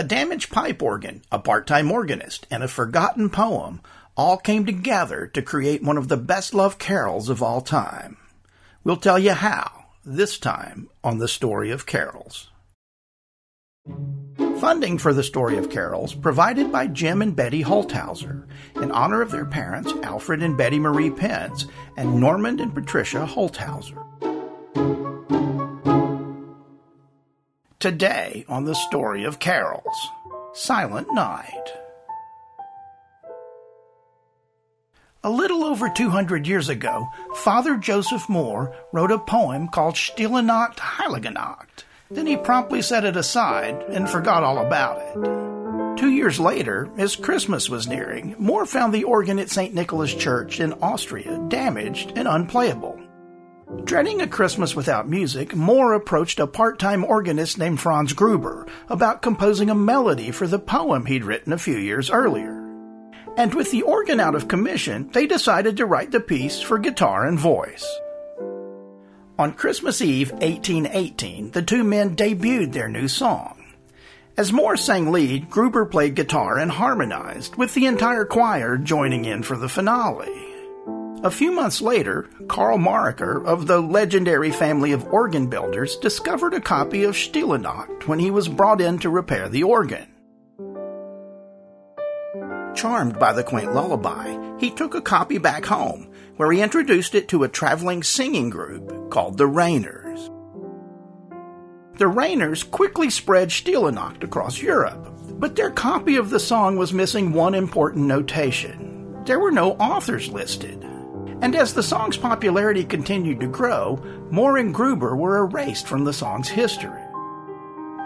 A damaged pipe organ, a part-time organist, and a forgotten poem all came together to create one of the best loved carols of all time. We'll tell you how, this time on The Story of Carols. Funding for the story of carols provided by Jim and Betty Holthouser in honor of their parents Alfred and Betty Marie Pence and Norman and Patricia Holthouser. Today on the story of carols, Silent Night. A little over 200 years ago, Father Joseph Mohr wrote a poem called Stille Nacht, Heilige Nacht then he promptly set it aside and forgot all about it. Two years later, as Christmas was nearing, Mohr found the organ at St. Nicholas Church in Austria damaged and unplayable. Dreading a Christmas without music, Mohr approached a part time organist named Franz Gruber about composing a melody for the poem he'd written a few years earlier. And with the organ out of commission, they decided to write the piece for guitar and voice. On Christmas Eve 1818, the two men debuted their new song. As Mohr sang lead, Gruber played guitar and harmonized, with the entire choir joining in for the finale. A few months later, Carl Marker of the legendary family of organ builders discovered a copy of Stille Nacht when he was brought in to repair the organ. Charmed by the quaint lullaby, he took a copy back home where he introduced it to a traveling singing group called the Rainers. The Rainers quickly spread Stille Nacht across Europe, but their copy of the song was missing one important notation. There were no authors listed. And as the song's popularity continued to grow, Mohr and Gruber were erased from the song's history.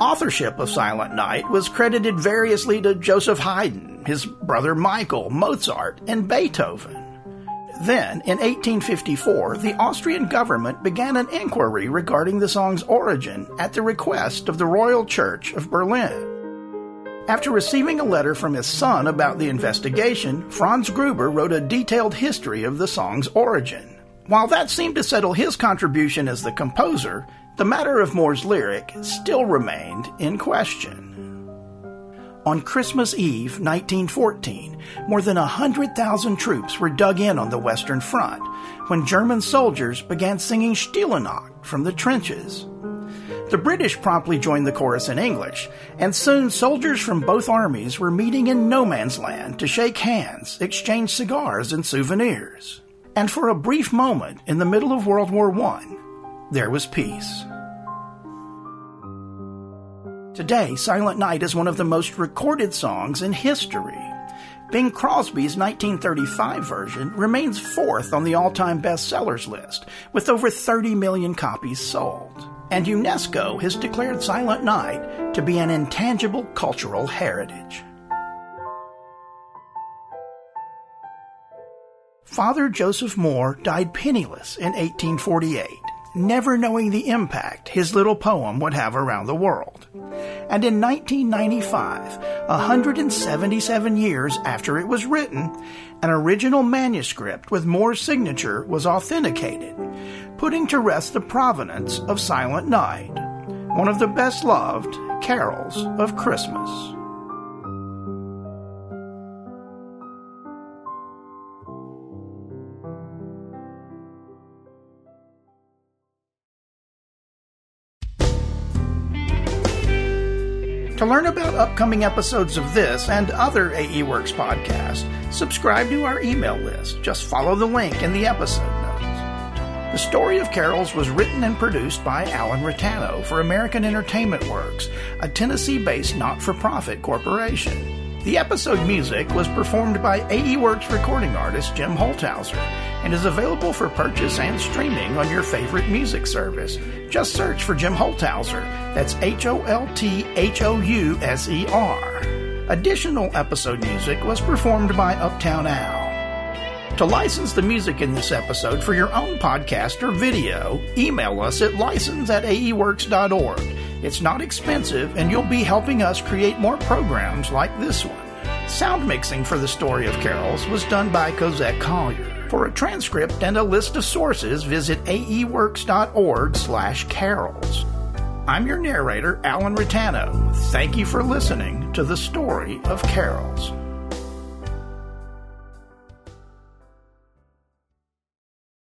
Authorship of Silent Night was credited variously to Joseph Haydn, his brother Michael, Mozart, and Beethoven. Then, in 1854, the Austrian government began an inquiry regarding the song's origin at the request of the Royal Church of Berlin. After receiving a letter from his son about the investigation, Franz Gruber wrote a detailed history of the song's origin. While that seemed to settle his contribution as the composer, the matter of Mohr's lyric still remained in question. On Christmas Eve, 1914, more than 100,000 troops were dug in on the Western Front when German soldiers began singing Stille Nacht from the trenches. The British promptly joined the chorus in English, and soon soldiers from both armies were meeting in no man's land to shake hands, exchange cigars and souvenirs. And for a brief moment in the middle of World War I, there was peace. Today, Silent Night is one of the most recorded songs in history. Bing Crosby's 1935 version remains fourth on the all time bestsellers list, with over 30 million copies sold. And UNESCO has declared Silent Night to be an intangible cultural heritage. Father Joseph Mohr died penniless in 1848 never knowing the impact his little poem would have around the world. And in 1995, 177 years after it was written, an original manuscript with Mohr's signature was authenticated, putting to rest the provenance of Silent Night, one of the best loved carols of Christmas. To learn about upcoming episodes of this and other AE Works podcasts, subscribe to our email list. Just follow the link in the episode. The Story of Carols was written and produced by Alan Rotano for American Entertainment Works, a Tennessee based not for profit corporation. The episode music was performed by AE Works recording artist Jim Holthouser and is available for purchase and streaming on your favorite music service. Just search for Jim Holthouser. That's H O L T H O U S E R. Additional episode music was performed by Uptown Al. To license the music in this episode for your own podcast or video, email us at license at aeworks.org. It's not expensive, and you'll be helping us create more programs like this one. Sound mixing for the story of carols was done by Cosette Collier. For a transcript and a list of sources, visit aeworks.org slash carols. I'm your narrator, Alan Ritano. Thank you for listening to the story of carols.